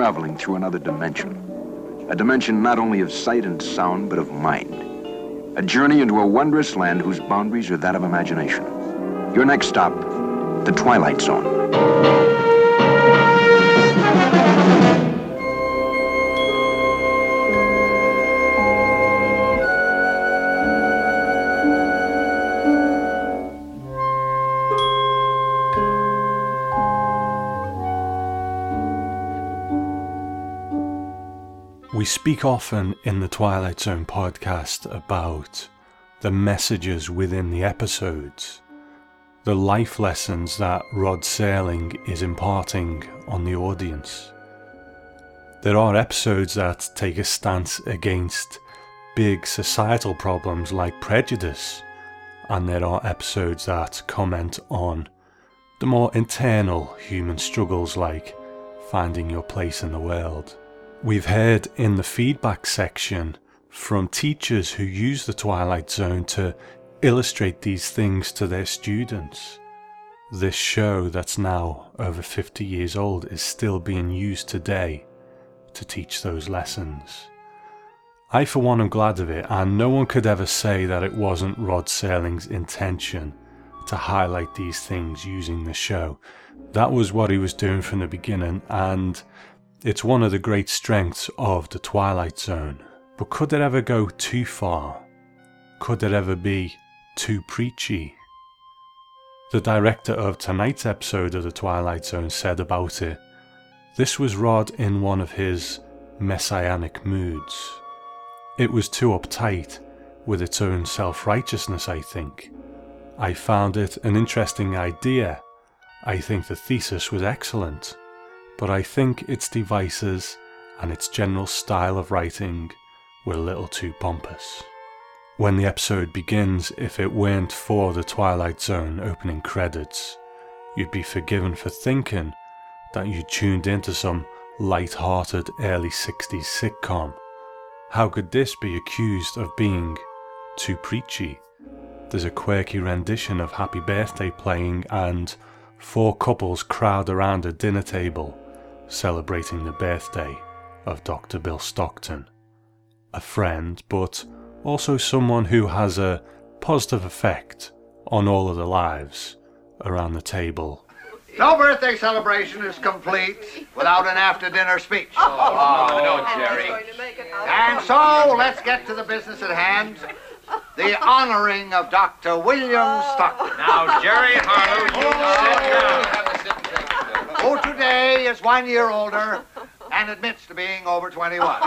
traveling through another dimension. A dimension not only of sight and sound, but of mind. A journey into a wondrous land whose boundaries are that of imagination. Your next stop, the Twilight Zone. Speak often in the Twilight Zone podcast about the messages within the episodes, the life lessons that Rod Serling is imparting on the audience. There are episodes that take a stance against big societal problems like prejudice, and there are episodes that comment on the more internal human struggles like finding your place in the world. We've heard in the feedback section from teachers who use the Twilight Zone to illustrate these things to their students. This show, that's now over 50 years old, is still being used today to teach those lessons. I, for one, am glad of it, and no one could ever say that it wasn't Rod Serling's intention to highlight these things using the show. That was what he was doing from the beginning, and it's one of the great strengths of the Twilight Zone, but could it ever go too far? Could it ever be too preachy? The director of tonight's episode of the Twilight Zone said about it this was Rod in one of his messianic moods. It was too uptight with its own self righteousness, I think. I found it an interesting idea. I think the thesis was excellent but I think its devices and its general style of writing were a little too pompous. When the episode begins, if it weren't for the Twilight Zone opening credits, you'd be forgiven for thinking that you tuned into some light-hearted early 60s sitcom. How could this be accused of being too preachy? There's a quirky rendition of Happy Birthday playing and four couples crowd around a dinner table celebrating the birthday of Dr. Bill Stockton. A friend, but also someone who has a positive effect on all of the lives around the table. No birthday celebration is complete without an after dinner speech. Oh, no, Jerry. And so let's get to the business at hand the honoring of Dr. William Stockton. Now, Jerry Harlow, you oh. sit down who today is one year older and admits to being over 21.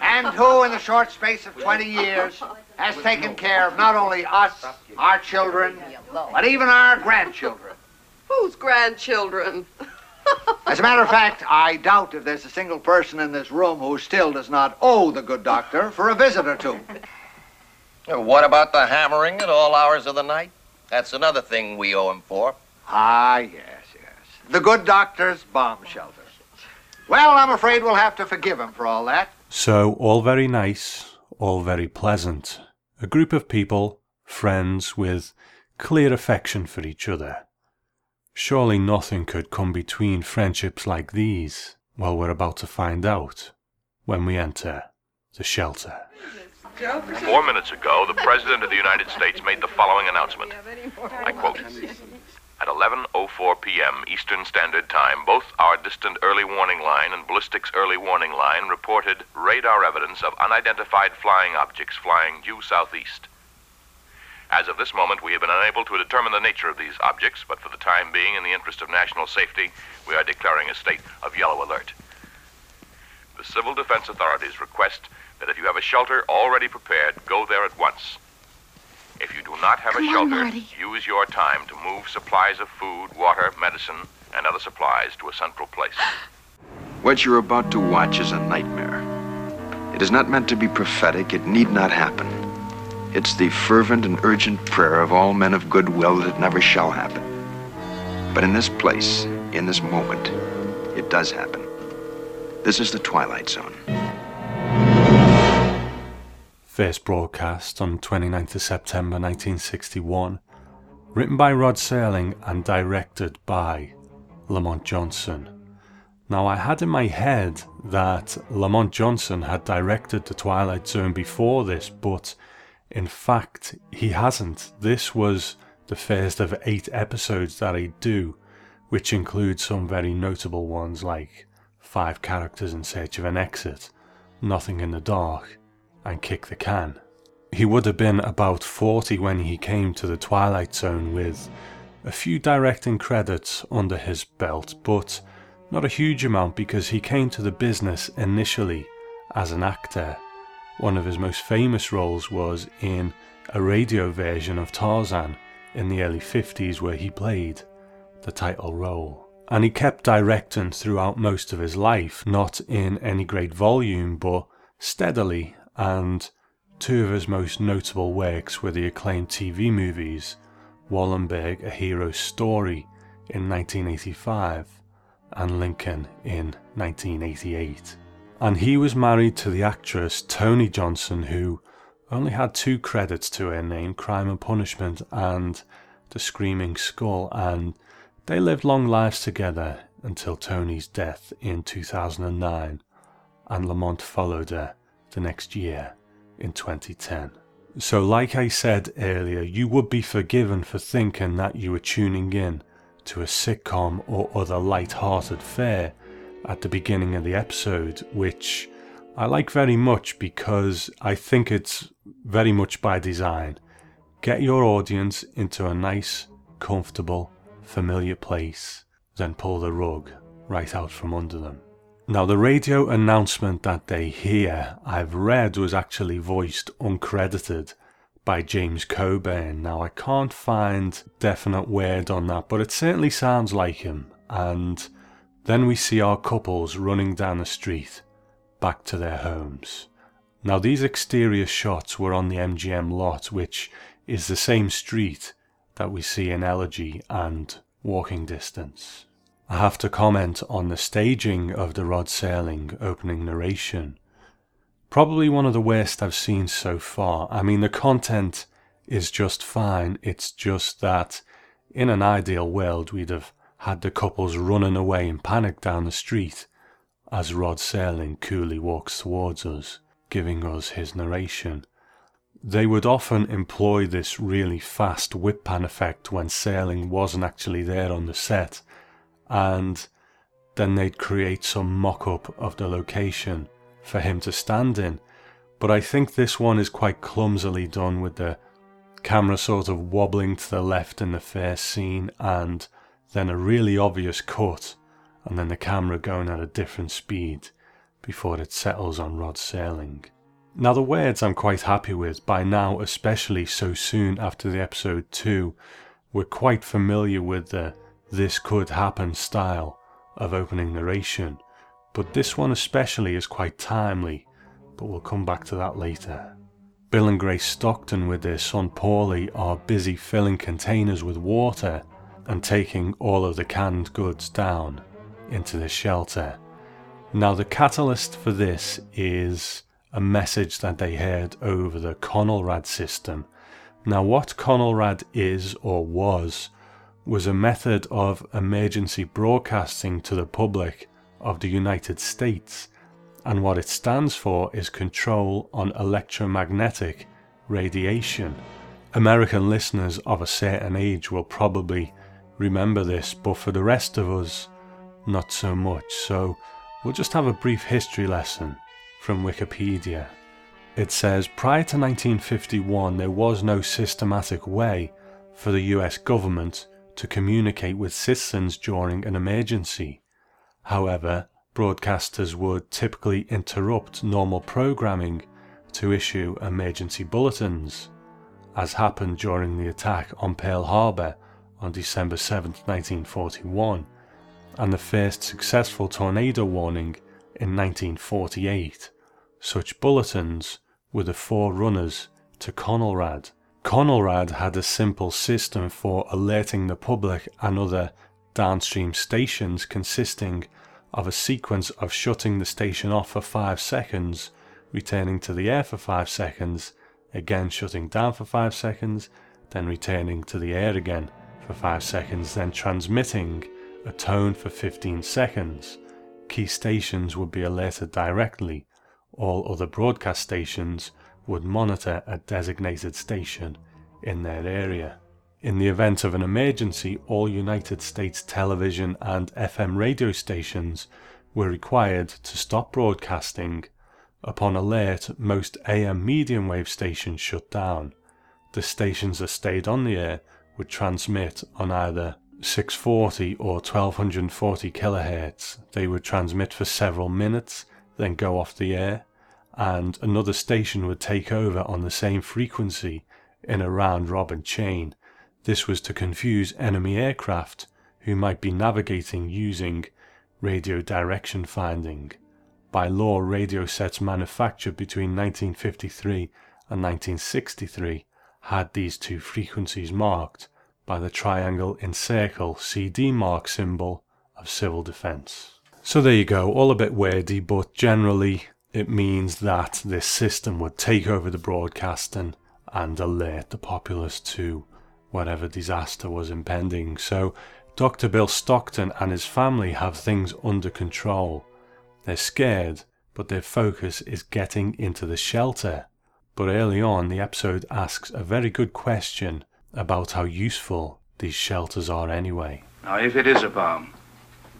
and who, in the short space of 20 years, has taken care of not only us, our children, but even our grandchildren. Whose grandchildren? As a matter of fact, I doubt if there's a single person in this room who still does not owe the good doctor for a visit or two. What about the hammering at all hours of the night? That's another thing we owe him for. Ah, yes, yes. The good doctor's bomb shelter. Well, I'm afraid we'll have to forgive him for all that. So, all very nice, all very pleasant. A group of people, friends with clear affection for each other. Surely nothing could come between friendships like these. Well, we're about to find out when we enter the shelter. Four minutes ago, the President of the United States made the following announcement. I quote at 11.04 p.m. Eastern Standard Time, both our distant early warning line and ballistics early warning line reported radar evidence of unidentified flying objects flying due southeast. As of this moment, we have been unable to determine the nature of these objects, but for the time being, in the interest of national safety, we are declaring a state of yellow alert. The civil defense authorities request that if you have a shelter already prepared, go there at once. If you do not have Come a shelter, on, use your time to move supplies of food, water, medicine, and other supplies to a central place. What you're about to watch is a nightmare. It is not meant to be prophetic. It need not happen. It's the fervent and urgent prayer of all men of good will that it never shall happen. But in this place, in this moment, it does happen. This is the Twilight Zone. First broadcast on 29th of September 1961. Written by Rod Serling and directed by Lamont Johnson. Now, I had in my head that Lamont Johnson had directed The Twilight Zone before this, but in fact, he hasn't. This was the first of eight episodes that I do, which include some very notable ones like Five Characters in Search of an Exit, Nothing in the Dark, and Kick the Can. He would have been about 40 when he came to the Twilight Zone with a few directing credits under his belt, but not a huge amount because he came to the business initially as an actor. One of his most famous roles was in a radio version of Tarzan in the early 50s where he played the title role. And he kept directing throughout most of his life, not in any great volume, but steadily. And two of his most notable works were the acclaimed TV movies Wallenberg, A Hero's Story in 1985 and Lincoln in 1988. And he was married to the actress Toni Johnson, who only had two credits to her name Crime and Punishment and The Screaming Skull, and they lived long lives together until Toni's death in 2009, and Lamont followed her the next year in 2010. So, like I said earlier, you would be forgiven for thinking that you were tuning in to a sitcom or other light-hearted fare at the beginning of the episode, which I like very much because I think it's very much by design. Get your audience into a nice, comfortable, familiar place, then pull the rug right out from under them. Now, the radio announcement that they hear, I've read, was actually voiced uncredited by James Coburn. Now, I can't find definite word on that, but it certainly sounds like him. And then we see our couples running down the street back to their homes. Now, these exterior shots were on the MGM lot, which is the same street that we see in Elegy and Walking Distance. I have to comment on the staging of the Rod Serling opening narration probably one of the worst I've seen so far. I mean, the content is just fine. It's just that in an ideal world, we'd have had the couples running away in panic down the street as Rod Serling coolly walks towards us, giving us his narration. They would often employ this really fast whip pan effect when Serling wasn't actually there on the set, and then they'd create some mock up of the location for him to stand in. But I think this one is quite clumsily done with the camera sort of wobbling to the left in the first scene and then a really obvious cut and then the camera going at a different speed before it settles on Rod Serling. Now the words I'm quite happy with by now, especially so soon after the episode 2, we're quite familiar with the this could happen style of opening narration but this one especially is quite timely, but we'll come back to that later. Bill and Grace Stockton with their son Paulie are busy filling containers with water and taking all of the canned goods down into the shelter. Now the catalyst for this is a message that they heard over the CONELRAD system. Now what CONELRAD is or was was a method of emergency broadcasting to the public of the United States, and what it stands for is Control on Electromagnetic Radiation. American listeners of a certain age will probably remember this, but for the rest of us, not so much. So we'll just have a brief history lesson from Wikipedia. It says prior to 1951, there was no systematic way for the US government to communicate with citizens during an emergency. However, broadcasters would typically interrupt normal programming to issue emergency bulletins, as happened during the attack on Pearl Harbor on December 7, 1941, and the first successful tornado warning in 1948. Such bulletins were the forerunners to CONELRAD. CONELRAD had a simple system for alerting the public and other downstream stations consisting of a sequence of shutting the station off for 5 seconds, returning to the air for 5 seconds, again shutting down for 5 seconds, then returning to the air again for 5 seconds, then transmitting a tone for 15 seconds, key stations would be alerted directly. All other broadcast stations would monitor a designated station in their area. In the event of an emergency, all United States television and FM radio stations were required to stop broadcasting. Upon alert, most AM medium wave stations shut down. The stations that stayed on the air would transmit on either 640 or 1240 kilohertz. They would transmit for several minutes, then go off the air, and another station would take over on the same frequency in a round robin chain. This was to confuse enemy aircraft who might be navigating using radio direction finding. By law, radio sets manufactured between 1953 and 1963 had these two frequencies marked by the triangle encircle CD mark symbol of civil defense. So there you go, all a bit wordy, but generally it means that this system would take over the broadcasting and alert the populace to whatever disaster was impending. So Dr. Bill Stockton and his family have things under control. They're scared, but their focus is getting into the shelter. But early on, the episode asks a very good question about how useful these shelters are anyway. Now, if it is a bomb,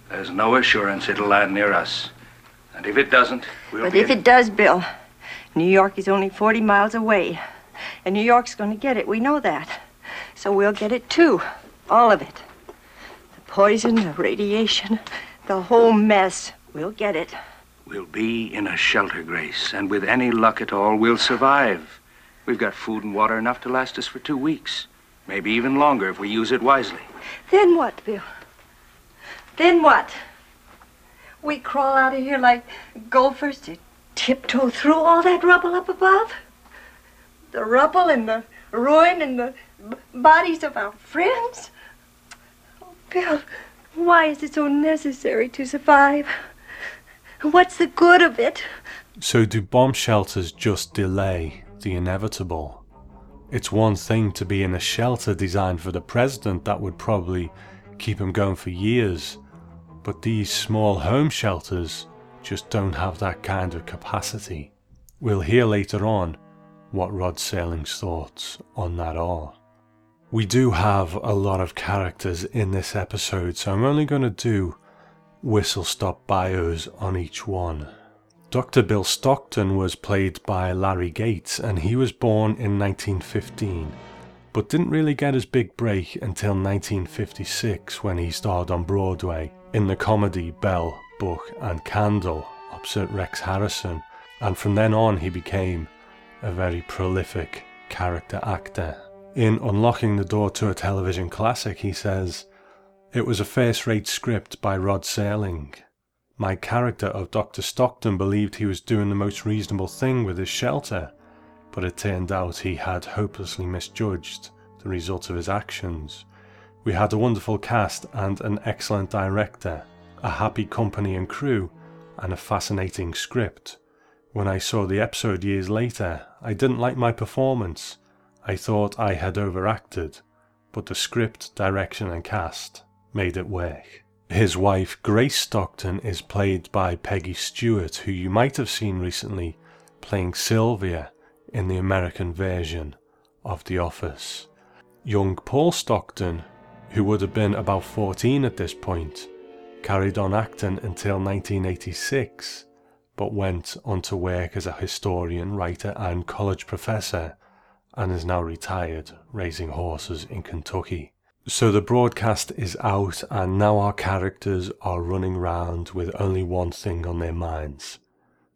there's no assurance it'll land near us. And if it doesn't, we'll But if in- it does, Bill, New York is only 40 miles away. And New York's going to get it. We know that. So we'll get it too. All of it. The poison, the radiation, the whole mess. We'll get it. We'll be in a shelter, Grace, and with any luck at all, we'll survive. We've got food and water enough to last us for two weeks. Maybe even longer if we use it wisely. Then what, Bill? Then what? We crawl out of here like gophers to tiptoe through all that rubble up above? The rubble and the ruin and the bodies of our friends? Oh, Bill, why is it so necessary to survive? What's the good of it? So, do bomb shelters just delay the inevitable? It's one thing to be in a shelter designed for the president that would probably keep him going for years, but these small home shelters just don't have that kind of capacity. We'll hear later on what Rod Serling's thoughts on that are. We do have a lot of characters in this episode, so I'm only going to do whistle stop bios on each one. Dr. Bill Stockton was played by Larry Gates and he was born in 1915, but didn't really get his big break until 1956 when he starred on Broadway in the comedy Bell, Book and Candle opposite Rex Harrison, and from then on he became a very prolific character actor. In Unlocking the Door to a Television Classic, he says, It was a first rate script by Rod Serling. My character of Dr. Stockton believed he was doing the most reasonable thing with his shelter, but it turned out he had hopelessly misjudged the result of his actions. We had a wonderful cast and an excellent director, a happy company and crew, and a fascinating script. When I saw the episode years later, I didn't like my performance. I thought I had overacted, but the script, direction, and cast made it work. His wife, Grace Stockton, is played by Peggy Stewart, who you might have seen recently playing Sylvia in the American version of The Office. Young Paul Stockton, who would have been about 14 at this point, carried on acting until 1986, but went on to work as a historian, writer, and college professor, and is now retired, raising horses in Kentucky. So the broadcast is out, and now our characters are running round with only one thing on their minds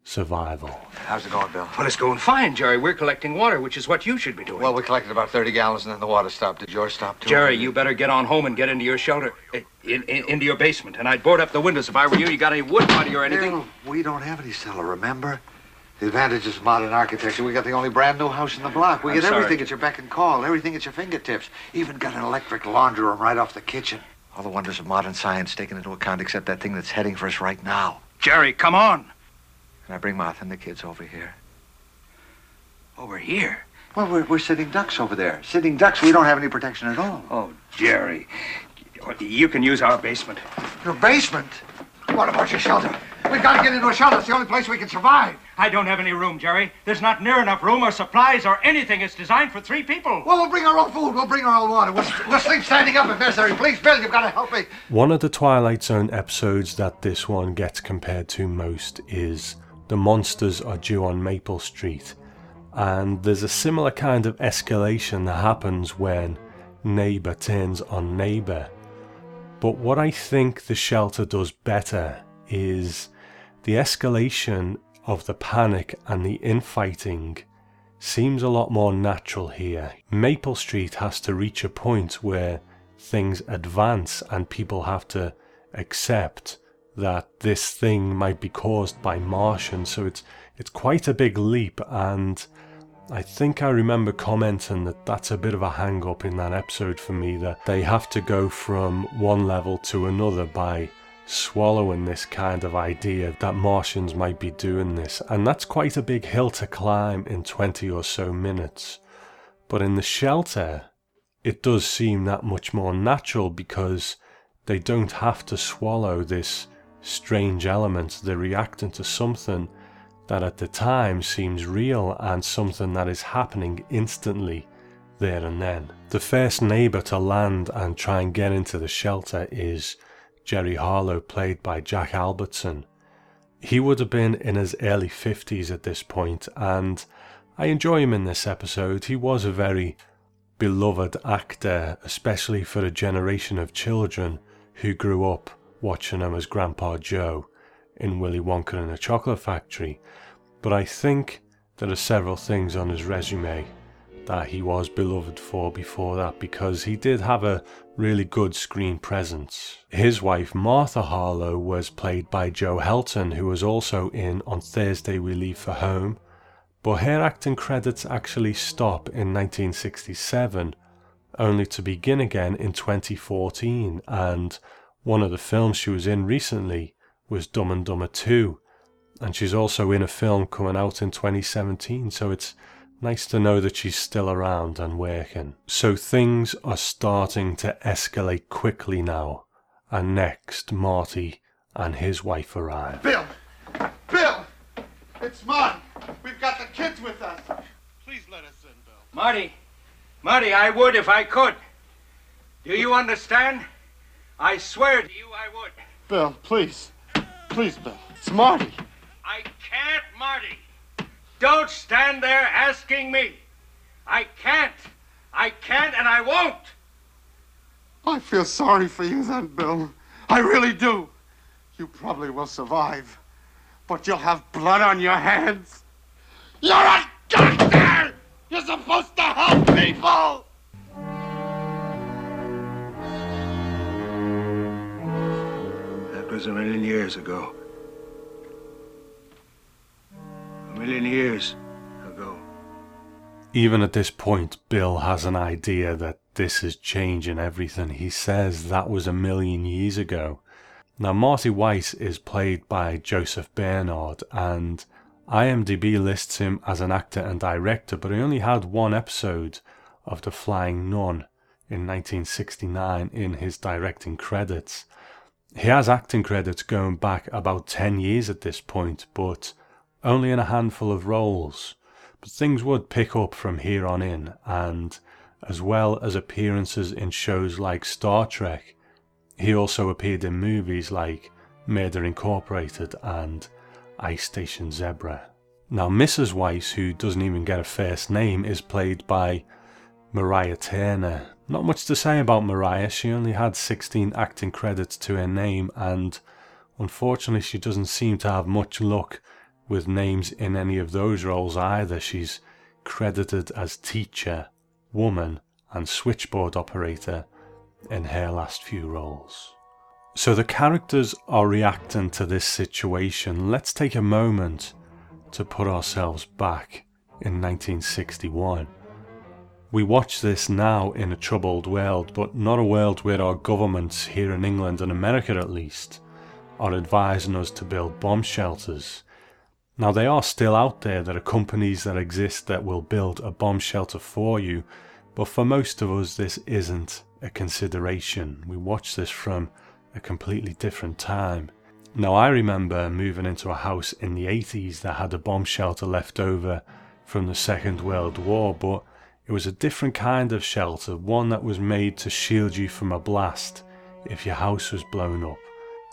survival. How's it going, Bill? Well, it's going fine, Jerry. We're collecting water, which is what you should be doing. Well, we collected about 30 gallons and then the water stopped. Did yours stop too? Jerry, you better get on home and get into your shelter, eh, in, in, into your basement. And I'd board up the windows if I were you. You got any wood buddy or anything? Bill, we don't have any cellar, remember? The advantages of modern architecture, we got the only brand new house in the block. We I'm get sorry. everything at your beck and call, everything at your fingertips. Even got an electric laundry room right off the kitchen. All the wonders of modern science taken into account except that thing that's heading for us right now. Jerry, come on. Can I bring Martha and the kids over here? Over here. Well, we're, we're sitting ducks over there. Sitting ducks, we don't have any protection at all. Oh, Jerry. You can use our basement. Your basement? What about your shelter? We've got to get into a shelter. It's the only place we can survive. I don't have any room, Jerry. There's not near enough room or supplies or anything. It's designed for three people. Well, we'll bring our own food. We'll bring our own water. We'll, we'll sleep standing up if necessary. Please, Bill, you've got to help me. One of the Twilight Zone episodes that this one gets compared to most is The Monsters Are Due on Maple Street. And there's a similar kind of escalation that happens when neighbour turns on neighbour. But what I think the shelter does better is the escalation of the panic and the infighting seems a lot more natural here. Maple Street has to reach a point where things advance and people have to accept that this thing might be caused by Martians. So it's it's quite a big leap and I think I remember commenting that that's a bit of a hang up in that episode for me that they have to go from one level to another by swallowing this kind of idea that Martians might be doing this, and that's quite a big hill to climb in 20 or so minutes. But in the shelter, it does seem that much more natural because they don't have to swallow this strange element. They're reacting to something that at the time seems real and something that is happening instantly there and then. The first neighbour to land and try and get into the shelter is Jerry Harlow, played by Jack Albertson. He would have been in his early 50s at this point, and I enjoy him in this episode. He was a very beloved actor, especially for a generation of children who grew up watching him as Grandpa Joe in Willy Wonka and the Chocolate Factory. But I think there are several things on his resume that he was beloved for before that because he did have a really good screen presence. His wife Martha Harlow was played by Jo Helton, who was also in On Thursday We Leave for Home, but her acting credits actually stop in 1967, only to begin again in 2014, and one of the films she was in recently was Dumb and Dumber 2, and she's also in a film coming out in 2017, so it's Nice to know that she's still around and working. So things are starting to escalate quickly now. And next, Marty and his wife arrive. Bill! Bill! It's Marty. We've got the kids with us. Please let us in, Bill. Marty, Marty, I would if I could. Do you understand? I swear to you I would. Bill, please. Please, Bill. It's Marty. I can't, Marty. Don't stand there asking me. I can't. I can't and I won't. I feel sorry for you then, Bill. I really do. You probably will survive, but you'll have blood on your hands. You're a doctor! You're supposed to help people! Was a million years ago. A million years ago. Even at this point, Bill has an idea that this is changing everything. He says that was a million years ago. Now, Marty White is played by Joseph Bernard, and IMDb lists him as an actor and director, but he only had one episode of The Flying Nun in 1969 in his directing credits. He has acting credits going back about 10 years at this point, but only in a handful of roles. But things would pick up from here on in, and as well as appearances in shows like Star Trek, he also appeared in movies like Murder Incorporated and Ice Station Zebra. Now, Mrs. Weiss, who doesn't even get a first name, is played by Mariah Turner. Not much to say about Mariah, she only had 16 acting credits to her name, and unfortunately, she doesn't seem to have much luck with names in any of those roles either. She's credited as teacher, woman, and switchboard operator in her last few roles. So the characters are reacting to this situation. Let's take a moment to put ourselves back in 1961. We watch this now in a troubled world, but not a world where our governments here in England and America at least are advising us to build bomb shelters. Now, they are still out there. There are companies that exist that will build a bomb shelter for you, but for most of us, this isn't a consideration. We watch this from a completely different time. Now, I remember moving into a house in the 80s that had a bomb shelter left over from the Second World War, but it was a different kind of shelter, one that was made to shield you from a blast if your house was blown up.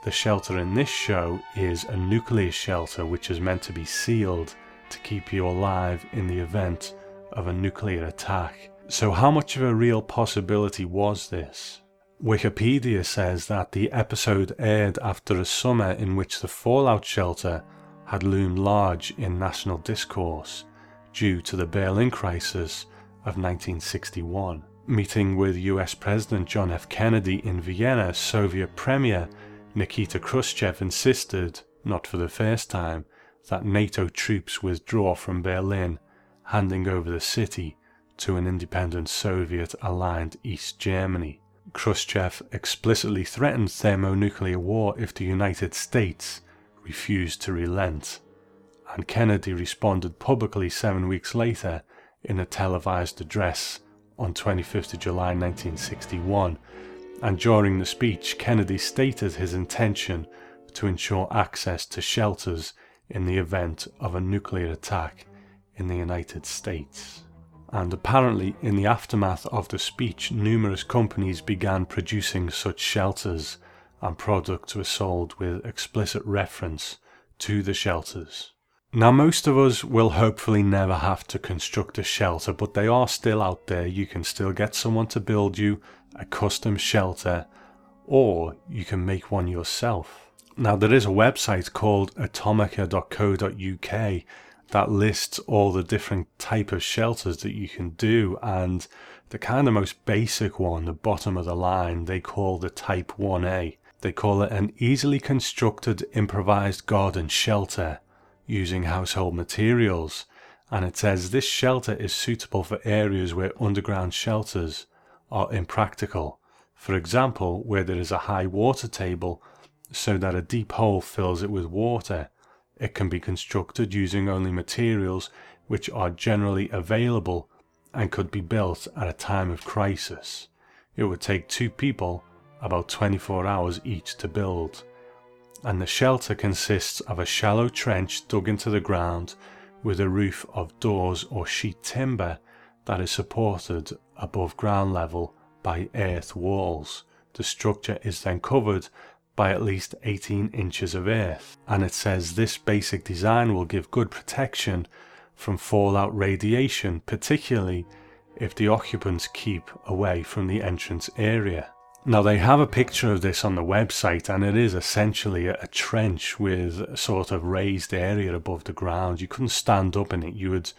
The shelter in this show is a nuclear shelter which is meant to be sealed to keep you alive in the event of a nuclear attack. So, how much of a real possibility was this? Wikipedia says that the episode aired after a summer in which the fallout shelter had loomed large in national discourse due to the Berlin crisis of 1961. Meeting with US President John F. Kennedy in Vienna, Soviet Premier Nikita Khrushchev insisted, not for the first time, that NATO troops withdraw from Berlin, handing over the city to an independent Soviet aligned East Germany. Khrushchev explicitly threatened thermonuclear war if the United States refused to relent, and Kennedy responded publicly seven weeks later in a televised address on 25th July 1961, and during the speech, Kennedy stated his intention to ensure access to shelters in the event of a nuclear attack in the United States. And apparently, in the aftermath of the speech, numerous companies began producing such shelters, and products were sold with explicit reference to the shelters. Now, most of us will hopefully never have to construct a shelter, but they are still out there. You can still get someone to build you a custom shelter, or you can make one yourself. Now, there is a website called atomica.co.uk that lists all the different type of shelters that you can do and the kind of most basic one the bottom of the line they call the type 1a they call it an easily constructed improvised garden shelter using household materials and it says this shelter is suitable for areas where underground shelters are impractical for example where there is a high water table so that a deep hole fills it with water. It can be constructed using only materials which are generally available and could be built at a time of crisis. It would take two people about 24 hours each to build. And the shelter consists of a shallow trench dug into the ground with a roof of doors or sheet timber that is supported above ground level by earth walls. The structure is then covered by at least 18 inches of earth. And it says this basic design will give good protection from fallout radiation, particularly if the occupants keep away from the entrance area. Now, they have a picture of this on the website, and it is essentially a, trench with a sort of raised area above the ground. You couldn't stand up in it, you would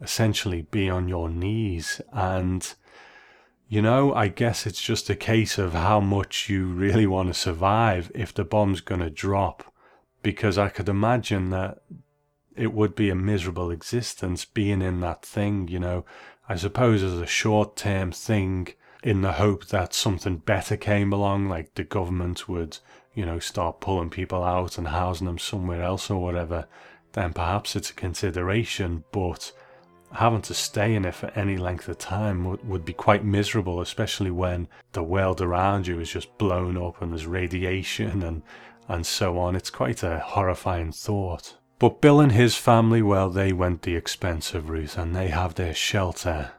essentially be on your knees. And you know, I guess it's just a case of how much you really want to survive if the bomb's going to drop. Because I could imagine that it would be a miserable existence being in that thing, you know. I suppose as a short term thing in the hope that something better came along, like the government would, you know, start pulling people out and housing them somewhere else or whatever, then perhaps it's a consideration. But having to stay in it for any length of time would, would be quite miserable, especially when the world around you is just blown up and there's radiation and, and so on. It's quite a horrifying thought. But Bill and his family, well, they went the expensive route and they have their shelter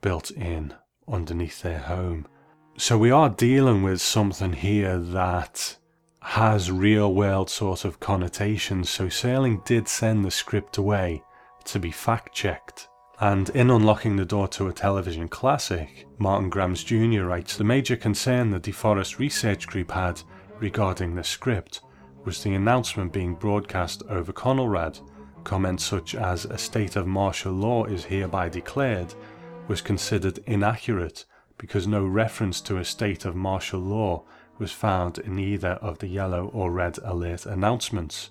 built in underneath their home. So we are dealing with something here that has real world sort of connotations. So Serling did send the script away to be fact checked. And in Unlocking the Door to a Television Classic, Martin Grams Jr. writes The major concern the DeForest Research Group had regarding the script was the announcement being broadcast over Conelrad. Comments such as a state of martial law is hereby declared was considered inaccurate because no reference to a state of martial law was found in either of the yellow or red alert announcements.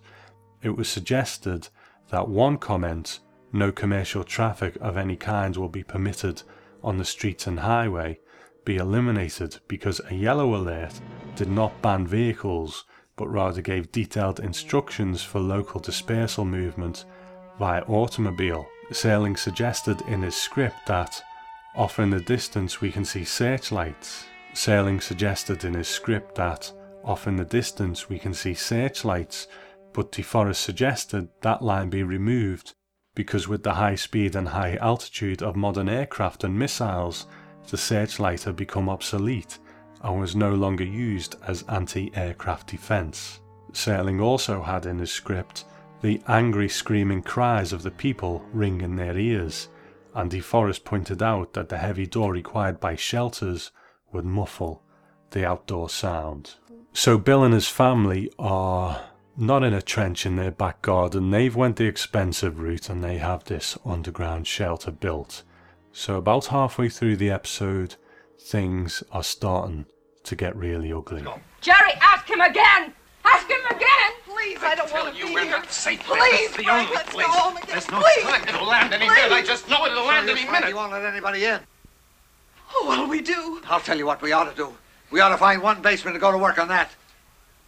It was suggested that one comment no commercial traffic of any kind will be permitted on the streets and highway be eliminated because a yellow alert did not ban vehicles but rather gave detailed instructions for local dispersal movement via automobile. Serling suggested in his script that, off in the distance, we can see searchlights. Serling suggested in his script that, Off in the distance, we can see searchlights, but DeForest suggested that line be removed because, with the high speed and high altitude of modern aircraft and missiles, the searchlight had become obsolete and was no longer used as anti aircraft defence. Serling also had in his script the angry screaming cries of the people ring in their ears, and DeForest pointed out that the heavy door required by shelters would muffle the outdoor sound. So Bill and his family are not in a trench in their back garden. They've went the expensive route and they have this underground shelter built. So about halfway through the episode, things are starting to get really ugly. Jerry, ask him again! Ask him again! Please, I don't want to you be we're here. not safe. Please, That's the Frank, only let's place. go home again. There's no Please. time. It'll land any Please. minute. I just know it'll land any minute. You won't let anybody in. Oh, what'll we do? I'll tell you what we ought to do. We ought to find one basement to go to work on that.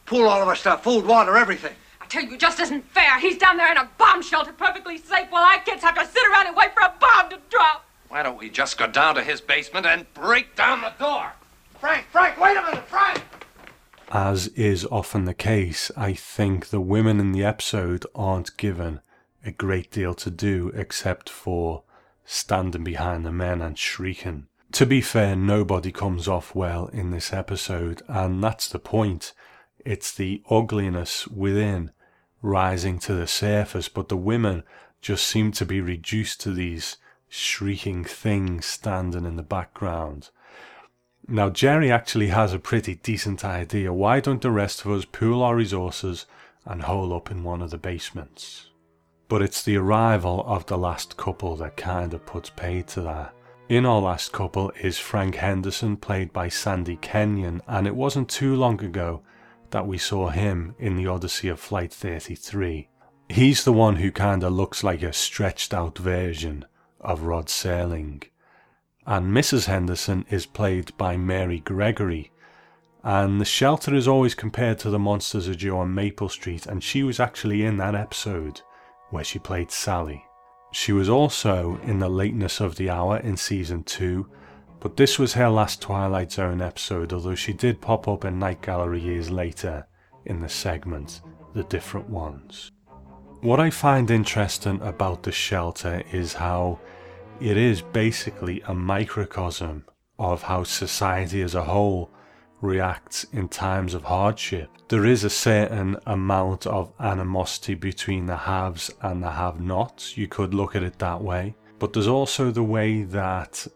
Pool all of our stuff, food, water, everything. I tell you, it just isn't fair. He's down there in a bomb shelter, perfectly safe, while our kids have to sit around and wait for a bomb to drop. Why don't we just go down to his basement and break down the door? Frank, Frank, wait a minute, Frank! As is often the case, I think the women in the episode aren't given a great deal to do except for standing behind the men and shrieking. To be fair, nobody comes off well in this episode, and that's the point. It's the ugliness within rising to the surface, but the women just seem to be reduced to these shrieking things standing in the background. Now, Jerry actually has a pretty decent idea. Why don't the rest of us pool our resources and hole up in one of the basements? But it's the arrival of the last couple that kind of puts paid to that. In our last couple is Frank Henderson, played by Sandy Kenyon, and it wasn't too long ago that we saw him in the Odyssey of Flight 33. He's the one who kind of looks like a stretched out version of Rod Serling. And Mrs. Henderson is played by Mary Gregory. And the shelter is always compared to the Monsters Are Due on Maple Street, and she was actually in that episode where she played Sally. She was also in The Lateness of the Hour in season 2, but this was her last Twilight Zone episode, although she did pop up in Night Gallery years later in the segment The Different Ones. What I find interesting about the shelter is how it is basically a microcosm of how society as a whole reacts in times of hardship. There is a certain amount of animosity between the haves and the have nots. You could look at it that way. But there's also the way that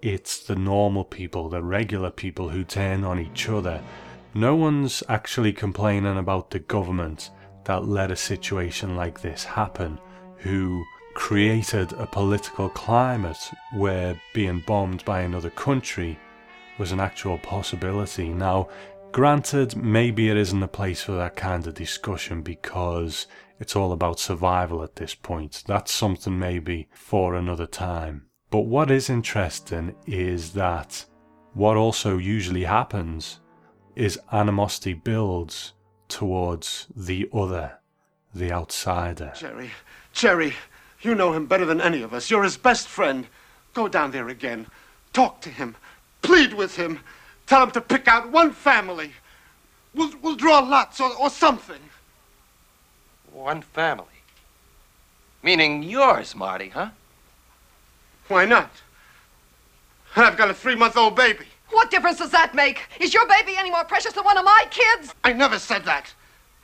it's the normal people, the regular people who turn on each other. No one's actually complaining about the government that let a situation like this happen, who created a political climate where being bombed by another country was an actual possibility. Now, granted, maybe it isn't a place for that kind of discussion because it's all about survival at this point. That's something maybe for another time. But what is interesting is that what also usually happens is animosity builds towards the other, the outsider. Jerry, Jerry, you know him better than any of us. You're his best friend. Go down there again. Talk to him. Plead with him. Tell him to pick out one family. We'll, we'll draw lots or, or something. One family. Meaning yours, Marty, huh? Why not? I've got a three-month-old baby. What difference does that make? Is your baby any more precious than one of my kids? I never said that.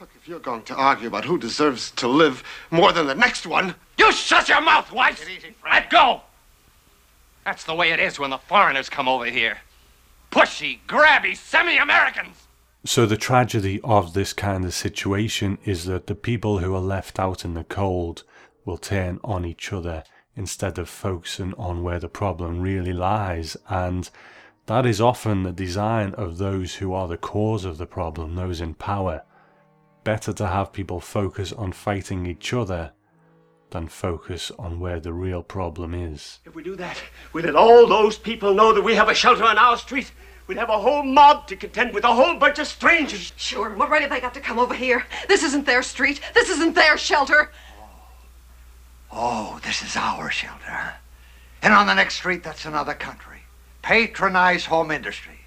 Look, if you're going to argue about who deserves to live more than the next one, You shut your mouth, wife! Let go! That's the way it is when the foreigners come over here. Pushy, grabby, semi-Americans! So, the tragedy of this kind of situation is that the people who are left out in the cold will turn on each other instead of focusing on where the problem really lies. And that is often the design of those who are the cause of the problem, those in power. Better to have people focus on fighting each other than focus on where the real problem is. if we do that, we'll let all those people know that we have a shelter on our street. We'd have a whole mob to contend with a whole bunch of strangers. Sure, what right have they got to come over here? This isn't their street. This isn't their shelter. Oh, this is our shelter. And on the next street, that's another country. Patronize home industries.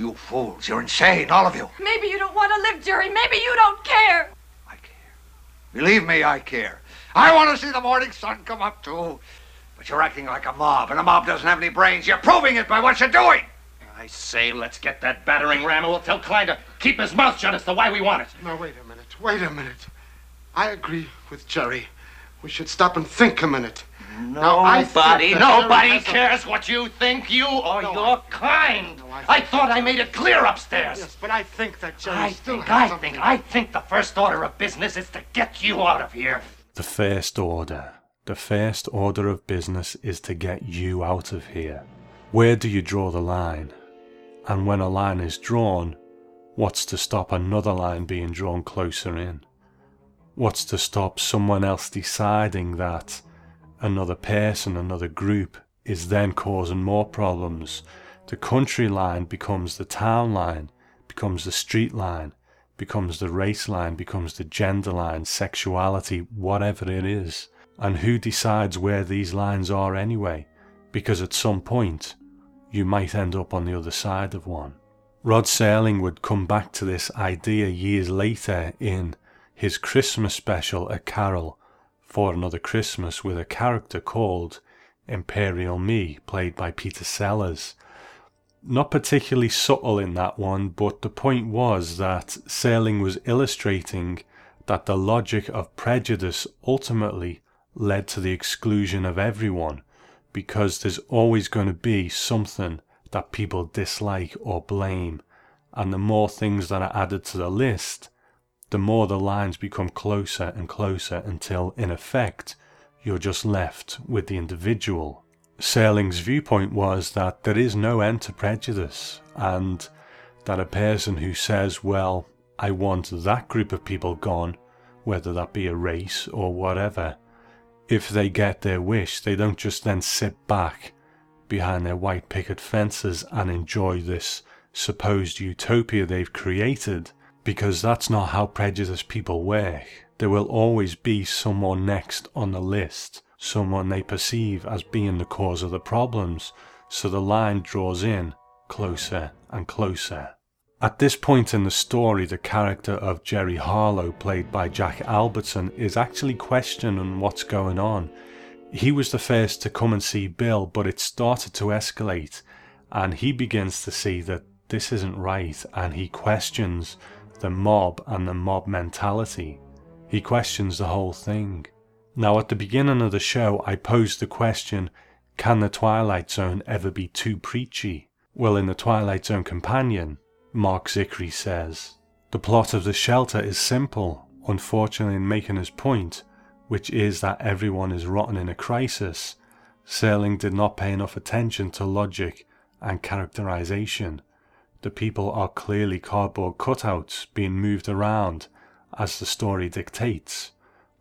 You fools. You're insane, all of you. Maybe you don't want to live, Jerry. Maybe you don't care. I care. Believe me, I care. I want to see the morning sun come up, too. But you're acting like a mob, and a mob doesn't have any brains. You're proving it by what you're doing. I say, let's get that battering ram, and we'll tell Klein to keep his mouth shut as to why we want it. Now, wait a minute. Wait a minute. I agree with Jerry. We should stop and think a minute. Now, I think Nobody, nobody cares what you think, you or No, your kind. I- I thought I made it clear upstairs. Yes, but I think that Jerry I still think, has I something. think, I think the first order of business is to get you out of here. The first order. The first order of business is to get you out of here. Where do you draw the line? And when a line is drawn, what's to stop another line being drawn closer in? What's to stop someone else deciding that another person, another group is then causing more problems? The country line becomes the town line, becomes the street line, becomes the race line, becomes the gender line, sexuality, whatever it is. And who decides where these lines are anyway? Because at some point, you might end up on the other side of one. Rod Serling would come back to this idea years later in his Christmas special, A Carol for Another Christmas, with a character called Imperial Me, played by Peter Sellers. Not particularly subtle in that one, but the point was that Serling was illustrating that the logic of prejudice ultimately led to the exclusion of everyone, because there's always going to be something that people dislike or blame, and the more things that are added to the list, the more the lines become closer and closer until, in effect, you're just left with the individual. Serling's viewpoint was that there is no end to prejudice, and that a person who says, Well, I want that group of people gone, whether that be a race or whatever, if they get their wish, they don't just then sit back behind their white picket fences and enjoy this supposed utopia they've created, because that's not how prejudiced people work. There will always be someone next on the list, someone they perceive as being the cause of the problems, so the line draws in closer and closer. At this point in the story, the character of Jerry Harlowe, played by Jack Albertson, is actually questioning what's going on. He was the first to come and see Bill, but it started to escalate, and he begins to see that this isn't right, and he questions the mob and the mob mentality. He questions the whole thing. Now, at the beginning of the show, I posed the question can the Twilight Zone ever be too preachy? Well, in the Twilight Zone Companion, Marc Zicree says, The plot of the shelter is simple, unfortunately, in making his point, which is that everyone is rotten in a crisis. Serling did not pay enough attention to logic and characterization. The people are clearly cardboard cutouts being moved around as the story dictates.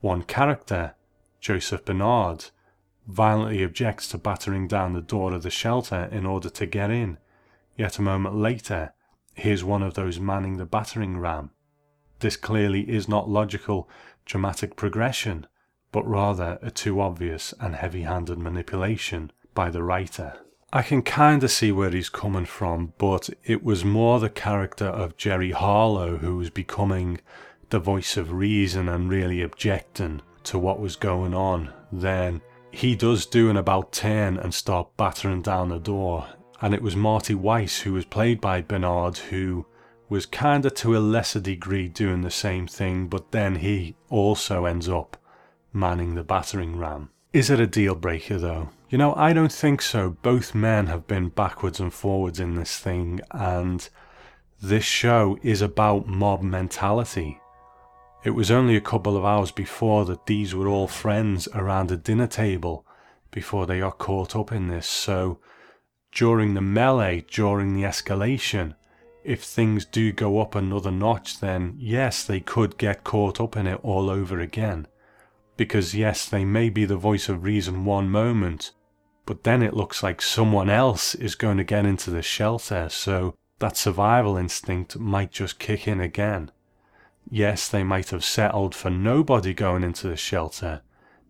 One character, Joseph Bernard, violently objects to battering down the door of the shelter in order to get in, yet a moment later, here's one of those manning the battering ram. This clearly is not logical, dramatic progression, but rather a too obvious and heavy handed manipulation by the writer. I can kind of see where he's coming from, but it was more the character of Jerry Harlowe who was becoming the voice of reason and really objecting to what was going on. Then he does do an about turn and start battering down the door, and it was Marty Weiss, who was played by Bernard, who was kinda to a lesser degree doing the same thing, but then he also ends up manning the battering ram. Is it a deal breaker though? You know, I don't think so. Both men have been backwards and forwards in this thing, and this show is about mob mentality. It was only a couple of hours before that these were all friends around a dinner table before they got caught up in this, so during the melee, during the escalation, if things do go up another notch, then yes, they could get caught up in it all over again. Because yes, they may be the voice of reason one moment, but then it looks like someone else is going to get into the shelter, so that survival instinct might just kick in again. Yes, they might have settled for nobody going into the shelter,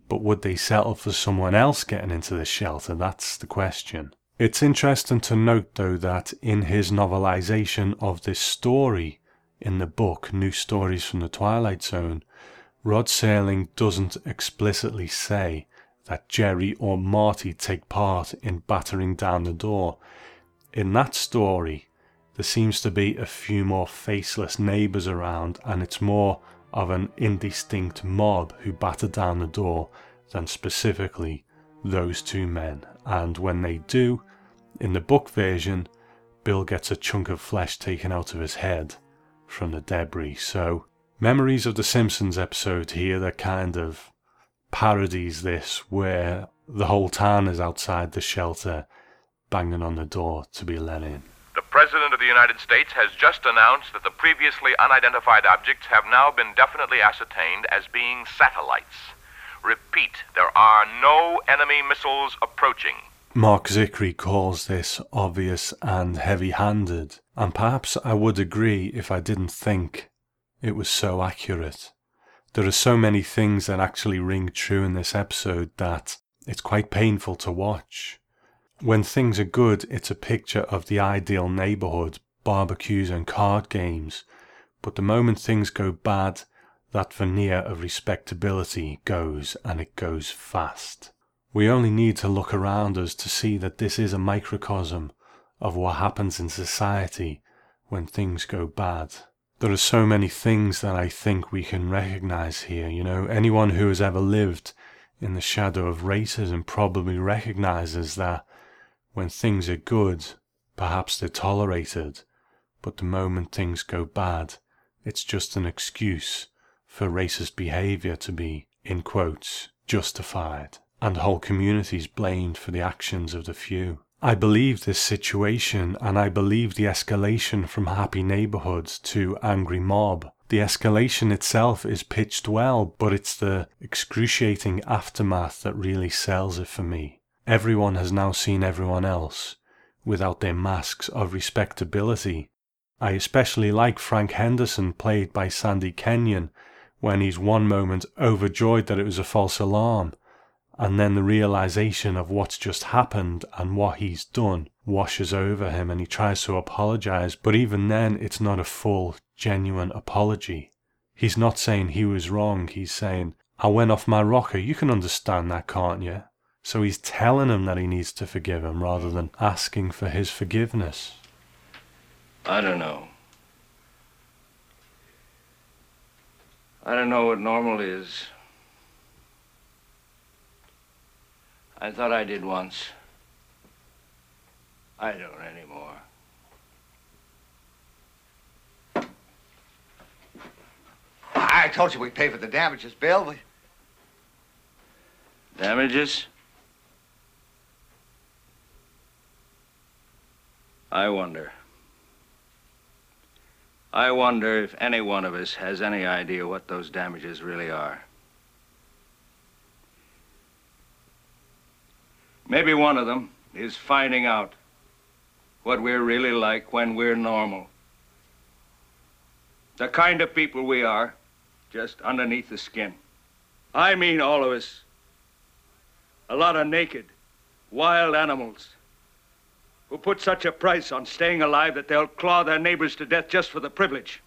but would they settle for someone else getting into the shelter? That's the question. It's interesting to note, though, that in his novelization of this story in the book New Stories from the Twilight Zone, Rod Serling doesn't explicitly say that Jerry or Marty take part in battering down the door. In that story, there seems to be a few more faceless neighbours around, and it's more of an indistinct mob who batter down the door than specifically those two men. And when they do, in the book version, Bill gets a chunk of flesh taken out of his head from the debris. So, memories of the Simpsons episode here that kind of parodies this, where the whole town is outside the shelter banging on the door to be let in. The President of the United States has just announced that the previously unidentified objects have now been definitely ascertained as being satellites. Repeat, there are no enemy missiles approaching. Marc Zicree calls this obvious and heavy handed, and perhaps I would agree if I didn't think it was so accurate. There are so many things that actually ring true in this episode that it's quite painful to watch. When things are good, it's a picture of the ideal neighborhood, barbecues and card games, but the moment things go bad, that veneer of respectability goes and it goes fast. We only need to look around us to see that this is a microcosm of what happens in society when things go bad. There are so many things that I think we can recognize here. You know, anyone who has ever lived in the shadow of racism probably recognizes that when things are good, perhaps they're tolerated, but the moment things go bad, it's just an excuse for racist behavior to be, in quotes, justified and whole communities blamed for the actions of the few. I believe this situation and I believe the escalation from happy neighborhoods to angry mob. The escalation itself is pitched well, but it's the excruciating aftermath that really sells it for me. Everyone has now seen everyone else without their masks of respectability. I especially like Frank Henderson, played by Sandy Kenyon, when he's one moment overjoyed that it was a false alarm, and then the realization of what's just happened and what he's done washes over him and he tries to apologize, but even then it's not a full, genuine apology. He's not saying he was wrong, he's saying, I went off my rocker, you can understand that, can't you? So he's telling him that he needs to forgive him rather than asking for his forgiveness. I don't know. I don't know what normal is. I thought I did once. I don't anymore. I told you we'd pay for the damages, Bill. We... Damages? I wonder. I wonder if any one of us has any idea what those damages really are. Maybe one of them is finding out what we're really like when we're normal. The kind of people we are, just underneath the skin. I mean all of us. A lot of naked, wild animals who put such a price on staying alive that they'll claw their neighbors to death just for the privilege.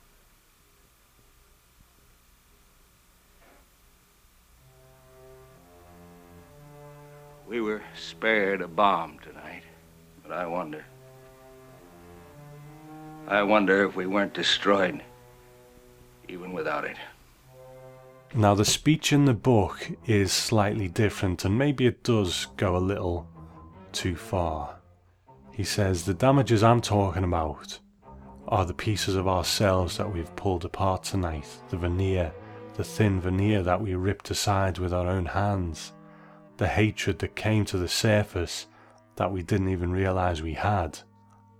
We were spared a bomb tonight, but I wonder. I wonder if we weren't destroyed, even without it. Now, the speech in the book is slightly different, and maybe it does go a little too far. He says, The damages I'm talking about are the pieces of ourselves that we've pulled apart tonight, the veneer, the thin veneer that we ripped aside with our own hands the hatred that came to the surface that we didn't even realize we had.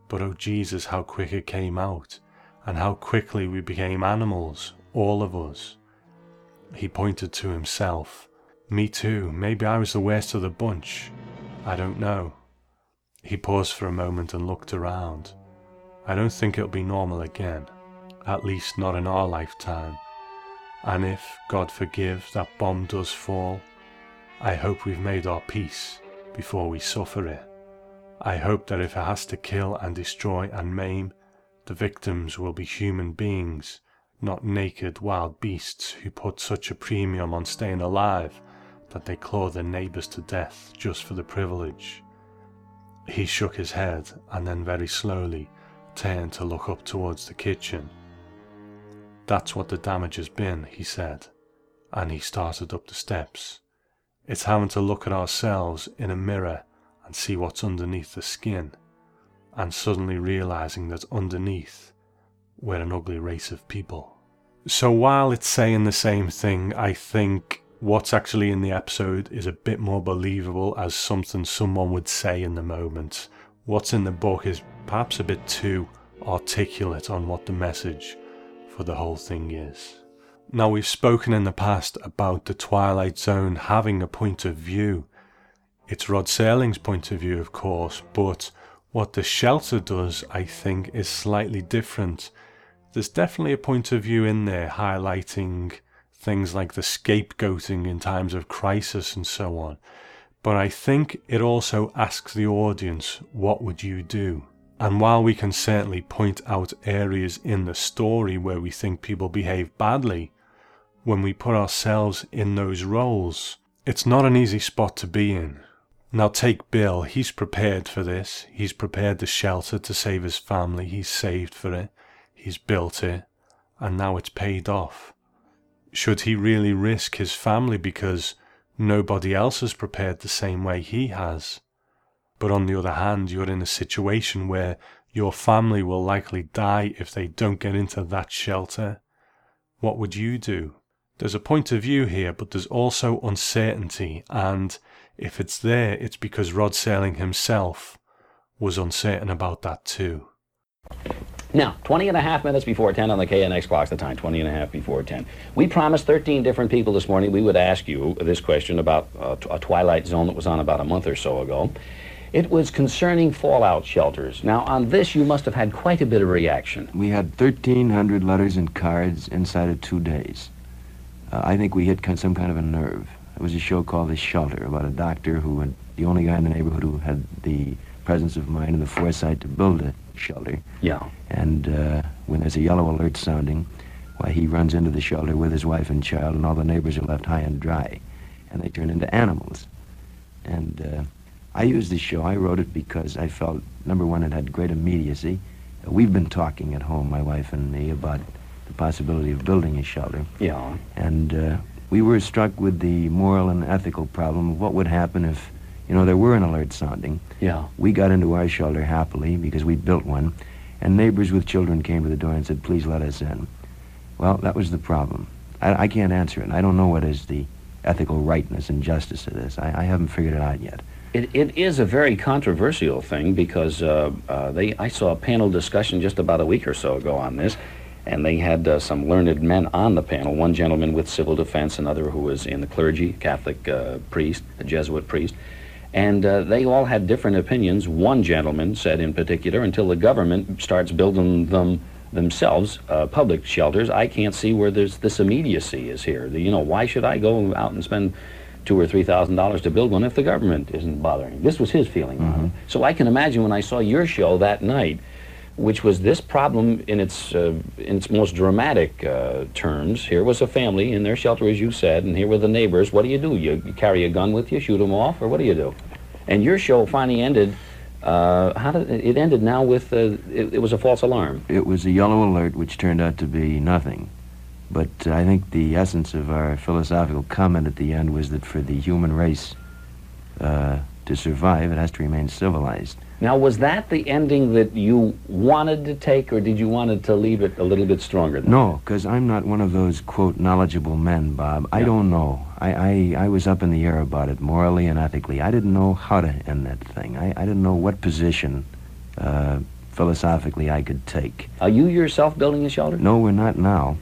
But oh Jesus, how quick it came out, and how quickly we became animals, all of us. He pointed to himself. Me too, maybe I was the worst of the bunch. I don't know. He paused for a moment and looked around. I don't think it'll be normal again, at least not in our lifetime. And if, God forgive, that bomb does fall, I hope we've made our peace before we suffer it. I hope that if it has to kill and destroy and maim, the victims will be human beings, not naked wild beasts who put such a premium on staying alive that they claw their neighbours to death just for the privilege. He shook his head and then very slowly turned to look up towards the kitchen. That's what the damage has been, he said, and he started up the steps. It's having to look at ourselves in a mirror and see what's underneath the skin, and suddenly realizing that underneath we're an ugly race of people. So while it's saying the same thing, I think what's actually in the episode is a bit more believable as something someone would say in the moment. What's in the book is perhaps a bit too articulate on what the message for the whole thing is. Now, we've spoken in the past about the Twilight Zone having a point of view. It's Rod Serling's point of view, of course, but what the shelter does, I think, is slightly different. There's definitely a point of view in there highlighting things like the scapegoating in times of crisis and so on. But I think it also asks the audience, what would you do? And while we can certainly point out areas in the story where we think people behave badly, when we put ourselves in those roles, it's not an easy spot to be in. Now take Bill, he's prepared for this. He's prepared the shelter to save his family. He's saved for it. He's built it. And now it's paid off. Should he really risk his family because nobody else has prepared the same way he has? But on the other hand, you're in a situation where your family will likely die if they don't get into that shelter. What would you do? There's a point of view here, but there's also uncertainty, and if it's there, it's because Rod Serling himself was uncertain about that too. Now, 20 and a half minutes before 10 on the KNX clock, the time, 20 and a half before 10. We promised 13 different people this morning we would ask you this question about uh, a Twilight Zone that was on about a month or so ago. It was concerning fallout shelters. Now, on this, you must have had quite a bit of reaction. We had 1,300 letters and cards inside of two days. Uh, I think we hit some kind of a nerve. It was a show called The Shelter about a doctor who the only guy in the neighborhood who had the presence of mind and the foresight to build a shelter. Yeah. And uh, when there's a yellow alert sounding, why, he runs into the shelter with his wife and child, and all the neighbors are left high and dry. And they turn into animals. And uh, I used the show. I wrote it because I felt, number one, it had great immediacy. We've been talking at home, my wife and me, about the possibility of building a shelter. Yeah. And uh, we were struck with the moral and ethical problem of what would happen if, you know, there were an alert sounding. Yeah. We got into our shelter happily because we'd built one, and neighbors with children came to the door and said, please let us in. Well, that was the problem. I, I can't answer it. I don't know what is the ethical rightness and justice of this. I, I haven't figured it out yet. It, it is a very controversial thing because uh, uh, they I saw a panel discussion just about a week or so ago on this, and they had uh, some learned men on the panel. One gentleman with civil defense, another who was in the clergy, Catholic uh, priest, a Jesuit priest, and uh, they all had different opinions. One gentleman said, in particular, until the government starts building them themselves, uh, public shelters, I can't see where there's this immediacy is here. The, you know, why should I go out and spend two or three thousand dollars to build one if the government isn't bothering. This was his feeling mm-hmm. So I can imagine when I saw your show that night, which was this problem in its uh, in its most dramatic uh, terms. Here was a family in their shelter, as you said, and here were the neighbors. What do you do? You, carry a gun with you, shoot them off, or what do you do? And your show finally ended. Uh, how did it ended now with? Uh, it, it was a false alarm. It was a yellow alert, which turned out to be nothing. But I think the essence of our philosophical comment at the end was that for the human race uh, to survive, it has to remain civilized. Now, was that the ending that you wanted to take, or did you want to leave it a little bit stronger? no, because I'm not one of those, quote, knowledgeable men, Bob. I don't know. I, I, I was up in the air about it, morally and ethically. I didn't know how to end that thing. I, I didn't know what position, uh, philosophically, I could take. Are you yourself building a shelter? No, we're not now.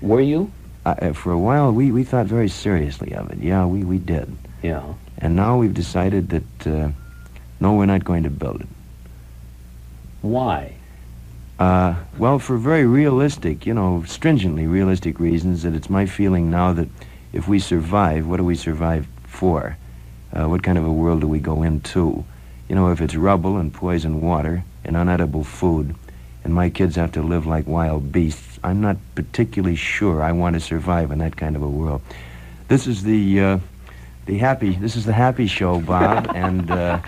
Were you? Uh, for a while, we, we thought very seriously of it. Yeah, we, we did. Yeah. And now we've decided that, uh, no, we're not going to build it. Why? Uh, well, for very realistic, you know, stringently realistic reasons, that it's my feeling now that if we survive, what do we survive for? Uh, what kind of a world do we go into? You know, if it's rubble and poison water and unedible food, and my kids have to live like wild beasts, I'm not particularly sure I want to survive in that kind of a world. This is the uh, the happy. This is the happy show, Bob, and uh,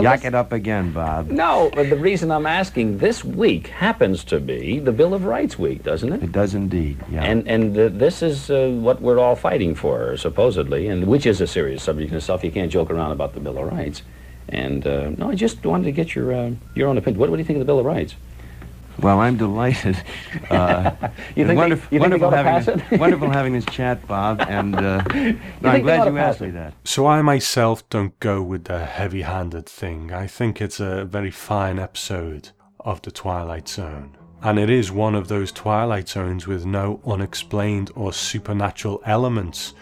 yak it up again, Bob. No, but the reason I'm asking this week happens to be the Bill of Rights week, doesn't it? It does indeed. Yeah. And and uh, this is uh, what we're all fighting for, supposedly, and which is a serious subject in itself. You can't joke around about the Bill of Rights. And uh, no, I just wanted to get your uh, your own opinion. What, what do you think of the Bill of Rights? Well, I'm delighted. Uh, You think they- wonderful, you think wonderful, ought having pass this, wonderful having this chat, Bob, and uh, no, I'm think they ought glad you pass asked me that. So I myself don't go with the heavy handed thing. I think it's a very fine episode of The Twilight Zone. And it is one of those Twilight Zones with no unexplained or supernatural elements,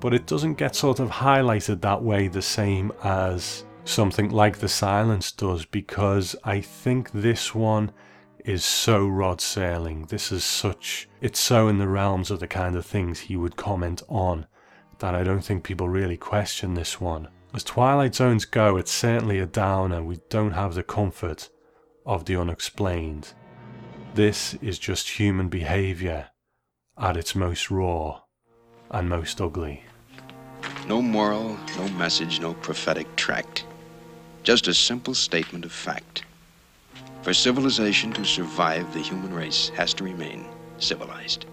but it doesn't get sort of highlighted that way the same as something like The Silence does, because I think this one is so Rod Serling. This is such, it's so in the realms of the kind of things he would comment on that I don't think people really question this one. As Twilight Zones go, it's certainly a downer. We don't have the comfort of the unexplained. This is just human behavior at its most raw and most ugly. No moral, no message, no prophetic tract. Just a simple statement of fact. For civilization to survive, the human race has to remain civilized.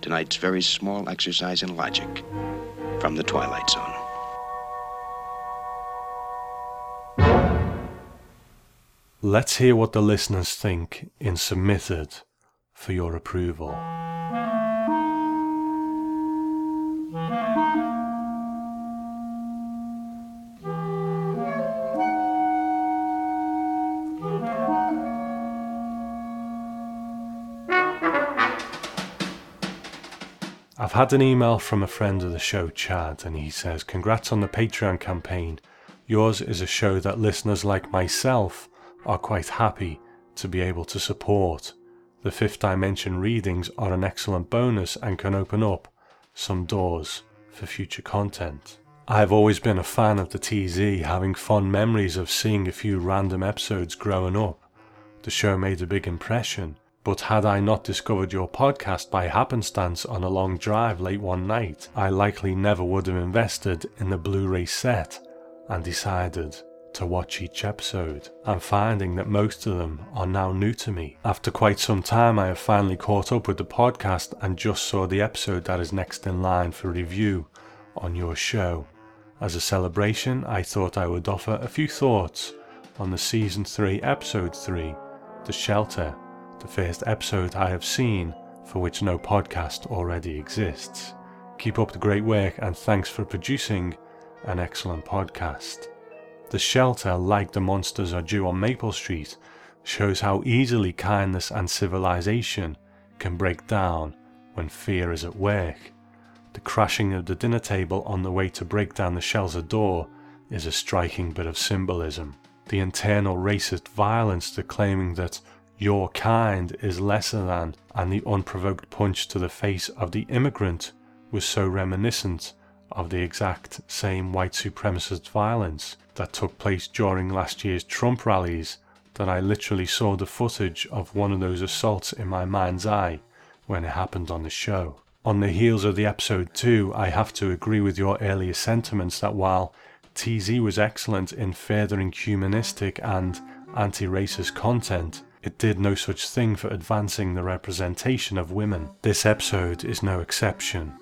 Tonight's very small exercise in logic from the Twilight Zone. Let's hear what the listeners think in Submitted for your approval. I've had an email from a friend of the show, Chad, and he says, Congrats on the Patreon campaign. Yours is a show that listeners like myself are quite happy to be able to support. The fifth dimension readings are an excellent bonus and can open up some doors for future content. I've always been a fan of the TZ, having fond memories of seeing a few random episodes growing up. The show made a big impression, but had I not discovered your podcast by happenstance on a long drive late one night, I likely never would have invested in the Blu ray set and decided to watch each episode. I'm finding that most of them are now new to me. After quite some time, I have finally caught up with the podcast and just saw the episode that is next in line for review on your show. As a celebration, I thought I would offer a few thoughts on the season 3, episode 3, The Shelter, the first episode I have seen for which no podcast already exists. Keep up the great work and thanks for producing an excellent podcast. The shelter, like the monsters are due on Maple Street, shows how easily kindness and civilization can break down when fear is at work. The crashing of the dinner table on the way to break down the shelter door is a striking bit of symbolism. The internal racist violence declaiming that your kind is lesser than, and the unprovoked punch to the face of the immigrant was so reminiscent of the exact same white supremacist violence that took place during last year's Trump rallies that I literally saw the footage of one of those assaults in my mind's eye when it happened on the show. On the heels of the episode 2, I have to agree with your earlier sentiments that while TZ was excellent in furthering humanistic and anti racist content, it did no such thing for advancing the representation of women. This episode is no exception.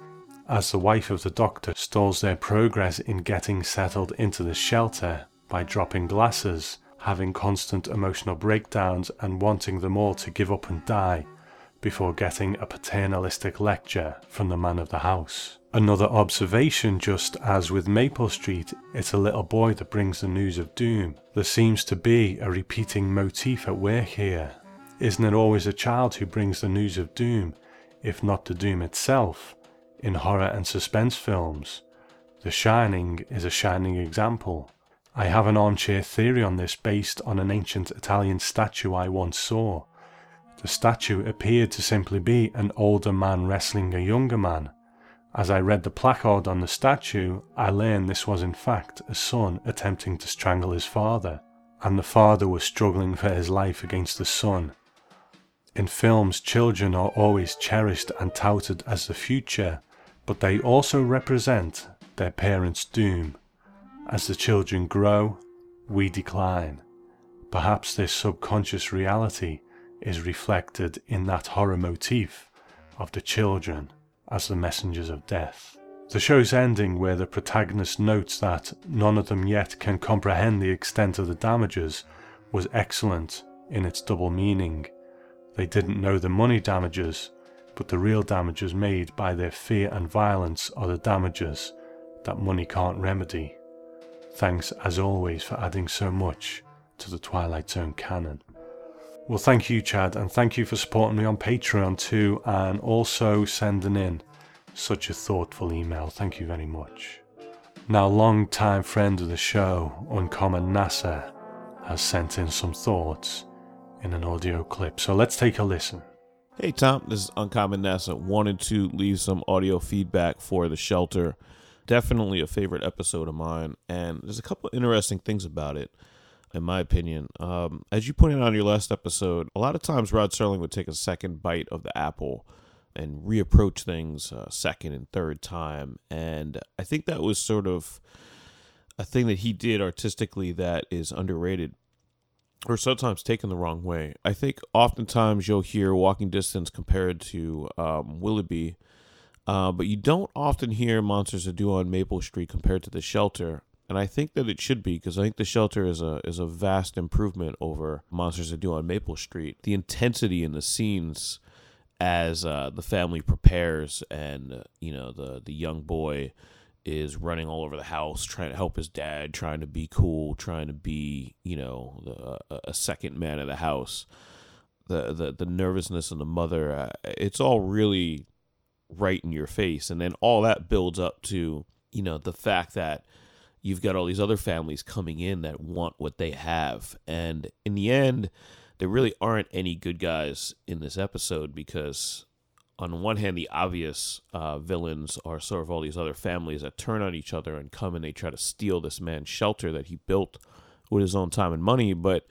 As the wife of the doctor stalls their progress in getting settled into the shelter by dropping glasses, having constant emotional breakdowns, and wanting them all to give up and die before getting a paternalistic lecture from the man of the house. Another observation, just as with Maple Street, it's a little boy that brings the news of doom. There seems to be a repeating motif at work here. Isn't it always a child who brings the news of doom, if not the doom itself, in horror and suspense films? The Shining is a shining example. I have an armchair theory on this based on an ancient Italian statue I once saw. The statue appeared to simply be an older man wrestling a younger man. As I read the placard on the statue, I learned this was in fact a son attempting to strangle his father, and the father was struggling for his life against the son. In films, children are always cherished and touted as the future, but they also represent their parents' doom. As the children grow, we decline. Perhaps this subconscious reality is reflected in that horror motif of the children as the messengers of death. The show's ending, where the protagonist notes that none of them yet can comprehend the extent of the damages, was excellent in its double meaning. They didn't know the money damages, but the real damages made by their fear and violence are the damages that money can't remedy. Thanks as always for adding so much to the Twilight Zone canon. Well, thank you, Chad, and thank you for supporting me on Patreon too, and also sending in such a thoughtful email. Thank you very much. Now, long-time friend of the show, Uncommon NASA, has sent in some thoughts in an audio clip. So let's take a listen. Hey Tom, this is Uncommon NASA. Wanted to leave some audio feedback for the shelter. Definitely a favorite episode of mine, and there's a couple interesting things about it in my opinion. Um, as you pointed out in your last episode, a lot of times Rod Serling would take a second bite of the apple and reapproach things uh, second and third time. And I think that was sort of a thing that he did artistically that is underrated or sometimes taken the wrong way. I think oftentimes you'll hear Walking Distance compared to um, Willoughby. Uh, but you don't often hear Monsters That Do on Maple Street compared to The Shelter and I think that it should be because I think the shelter is a is a vast improvement over Monsters That Do on Maple Street. The intensity in the scenes as uh, the family prepares, and uh, you know the the young boy is running all over the house trying to help his dad, trying to be cool, trying to be you know the, a second man of the house. The the the nervousness of the mother, uh, it's all really right in your face, and then all that builds up to you know the fact that you've got all these other families coming in that want what they have. And in the end, there really aren't any good guys in this episode because, on one hand, the obvious uh, villains are sort of all these other families that turn on each other and come and they try to steal this man's shelter that he built with his own time and money. But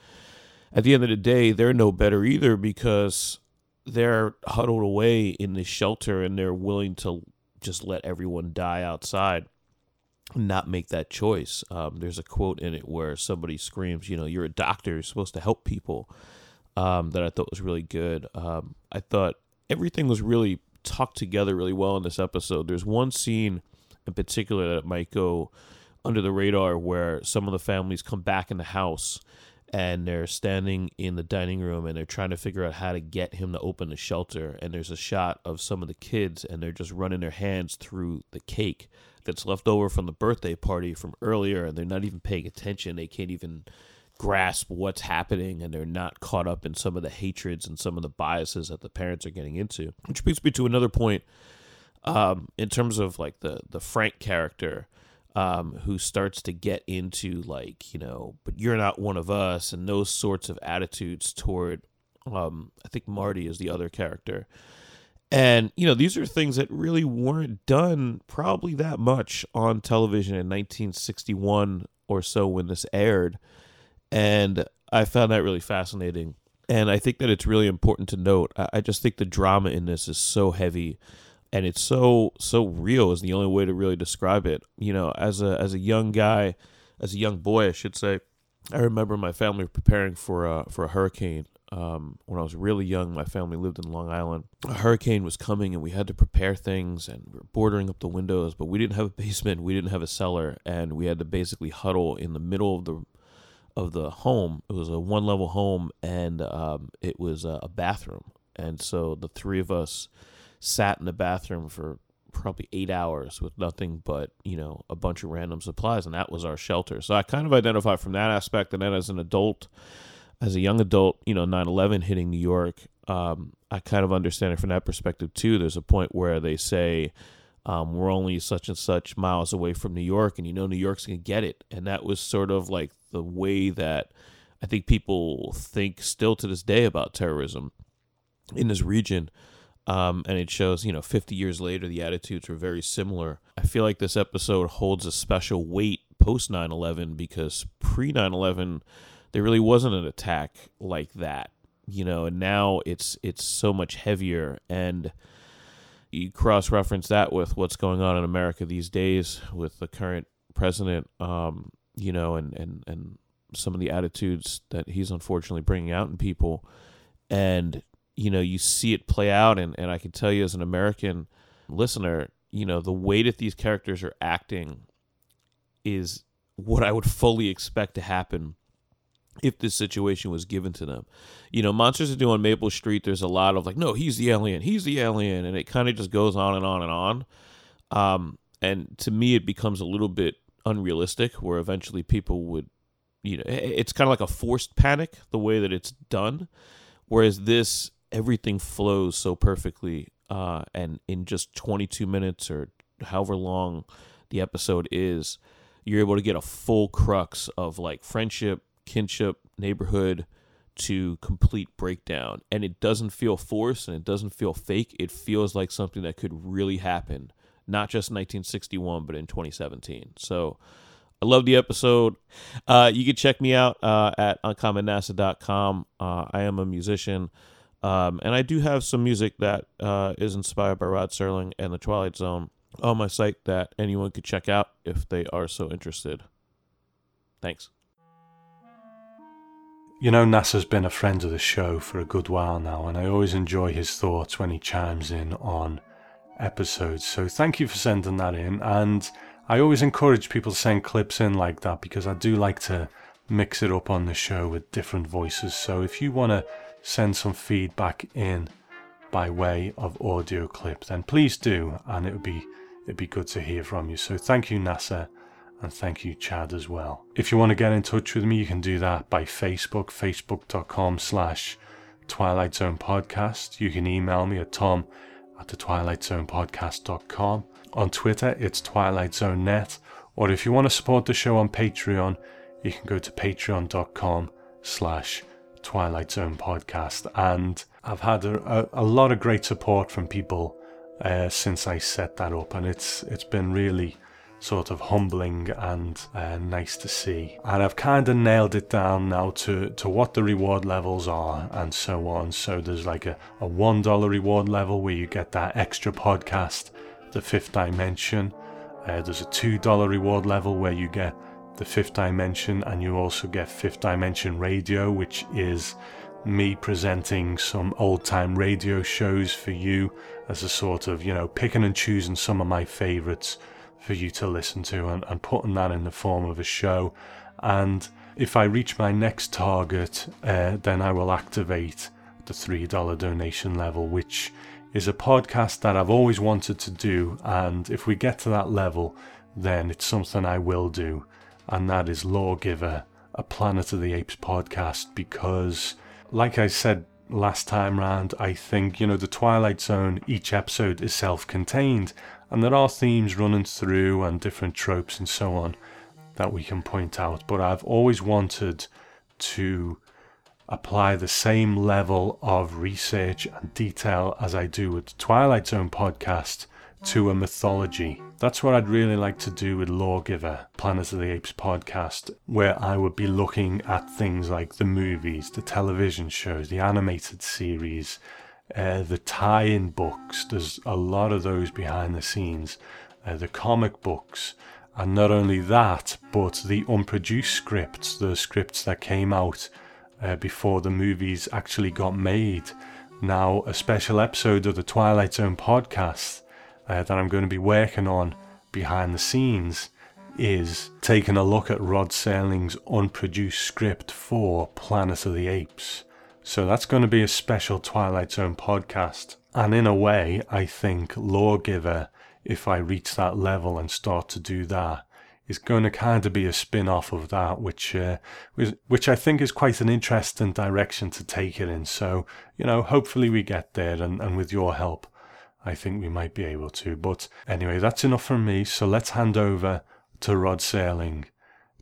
at the end of the day, they're no better either because they're huddled away in this shelter and they're willing to just let everyone die outside not make that choice. Um, there's a quote in it where somebody screams, you know, you're a doctor, you're supposed to help people, um, that I thought was really good. Um, I thought everything was really tucked together really well in this episode. There's one scene in particular that might go under the radar where some of the families come back in the house and they're standing in the dining room and they're trying to figure out how to get him to open the shelter. And there's a shot of some of the kids and they're just running their hands through the cake that's left over from the birthday party from earlier and they're not even paying attention. They can't even grasp what's happening and they're not caught up in some of the hatreds and some of the biases that the parents are getting into. Which brings me to another point um, in terms of like the the frank character um, who starts to get into like you know but you're not one of us and those sorts of attitudes toward um, i think marty is the other character. And you know these are things that really weren't done probably that much on television in 1961 or so when this aired. And i found that really fascinating. And i think that it's really important to note i just think the drama in this is so heavy and it's so so real is the only way to really describe it. You know, as a as a young guy, as a young boy, I should say, I remember my family preparing for a for a hurricane. Um, when I was really young, my family lived in Long Island. A hurricane was coming, and we had to prepare things, and we were bordering up the windows. But we didn't have a basement, we didn't have a cellar, and we had to basically huddle in the middle of the of the home. It was a one level home, and um, it was a bathroom. And so the three of us sat in the bathroom for probably eight hours with nothing but you know a bunch of random supplies and that was our shelter. So i kind of identify from that aspect and then as an adult as a young adult you know 9-11 hitting new york um, i kind of understand it from that perspective too. There's a point where they say um, we're only such and such miles away from new york and you know new york's gonna get it. And that was sort of like the way that i think people think still to this day about terrorism in this region Um, and it shows, you know, 50 years later, the attitudes were very similar. I feel like this episode holds a special weight post 9 11 because pre 9 11, there really wasn't an attack like that, you know, and now it's it's so much heavier. And you cross reference that with what's going on in America these days with the current president, um, you know, and, and, and some of the attitudes that he's unfortunately bringing out in people. And, you know, you see it play out. And, and I can tell you as an American listener, you know, the way that these characters are acting is what I would fully expect to happen if this situation was given to them. You know, Monsters Do on Maple Street, there's a lot of like, no, he's the alien, he's the alien, and it kind of just goes on and on and on. Um, and to me, it becomes a little bit unrealistic, where eventually people would, you know, it's kind of like a forced panic the way that it's done. Whereas this, everything flows so perfectly, uh, and in just 22 minutes or however long the episode is, you're able to get a full crux of like friendship, kinship, neighborhood to complete breakdown. And it doesn't feel forced and it doesn't feel fake. It feels like something that could really happen, not just in 1961, but in 2017. So I love the episode. Uh, you can check me out uh, at uncommonnasa.com. Uh, I am a musician. Um, and I do have some music that uh, is inspired by Rod Serling and the Twilight Zone on my site that anyone could check out if they are so interested. Thanks. You know, NASA's been a friend of the show for a good while now, and I always enjoy his thoughts when he chimes in on episodes. So thank you for sending that in. And I always encourage people to send clips in like that because I do like to mix it up on the show with different voices. So if you want to send some feedback in by way of audio clip, then please do, and it would be it'd be good to hear from you. So thank you, NASA and thank you, Chad, as well. If you want to get in touch with me, you can do that by Facebook, facebook.com slash Twilight Zone Podcast. You can email me at tom at the Twilight Zone Podcast.com. On Twitter, it's Twilight Zone Net. Or if you want to support the show on Patreon, you can go to patreon.com slash Twilight Zone Podcast. And I've had a, a, a lot of great support from people uh, since I set that up, and it's it's been really sort of humbling and uh, nice to see. And I've kind of nailed it down now to, to what the reward levels are and so on. So there's like a, a $1 reward level where you get that extra podcast, The Fifth Dimension. Uh, there's a $2 reward level where you get The Fifth Dimension and you also get Fifth Dimension Radio, which is me presenting some old time radio shows for you as a sort of, you know, picking and choosing some of my favorites for you to listen to and, and putting that in the form of a show. And if I reach my next target, uh, then I will activate the $3 donation level, which is a podcast that I've always wanted to do. And if we get to that level, then it's something I will do. And that is Lawgiver, a Planet of the Apes podcast, because, like I said last time round, I think, you know, the Twilight Zone, each episode is self contained and there are themes running through and different tropes and so on that we can point out. But I've always wanted to apply the same level of research and detail as I do with the Twilight Zone podcast to a mythology. That's what I'd really like to do with Lawgiver, Planet of the Apes podcast, where I would be looking at things like the movies, the television shows, the animated series, uh, the tie in books, there's a lot of those behind the scenes. Uh, the comic books, and not only that, but the unproduced scripts, the scripts that came out uh, before the movies actually got made. Now, a special episode of the Twilight Zone podcast uh, that I'm going to be working on behind the scenes is taking a look at Rod Serling's unproduced script for Planet of the Apes. So that's going to be a special Twilight Zone podcast. And in a way, I think Lawgiver, if I reach that level and start to do that, is going to kind of be a spin off of that, which, uh, which I think is quite an interesting direction to take it in. So, you know, hopefully we get there, and, and with your help, I think we might be able to. But anyway, that's enough from me. So let's hand over to Rod Serling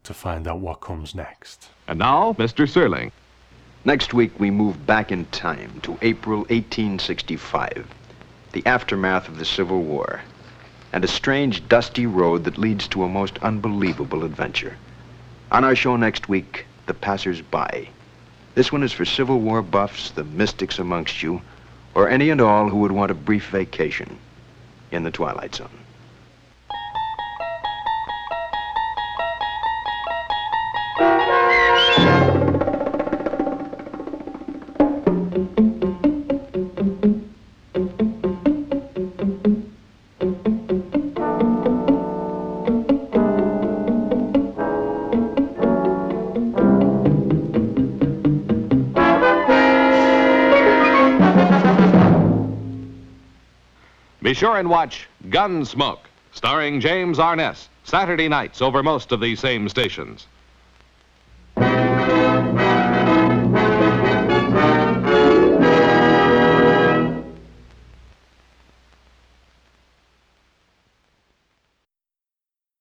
to find out what comes next. And now, Mr. Serling. Next week, we move back in time to April 1865. the aftermath of the Civil War, and a strange, dusty road that leads to a most unbelievable adventure. On our show next week, The Passers-By. This one is for Civil War buffs, the mystics amongst you, or any and all who would want a brief vacation in the Twilight Zone. Sure and watch Gunsmoke, starring James Arness, Saturday nights over most of these same stations.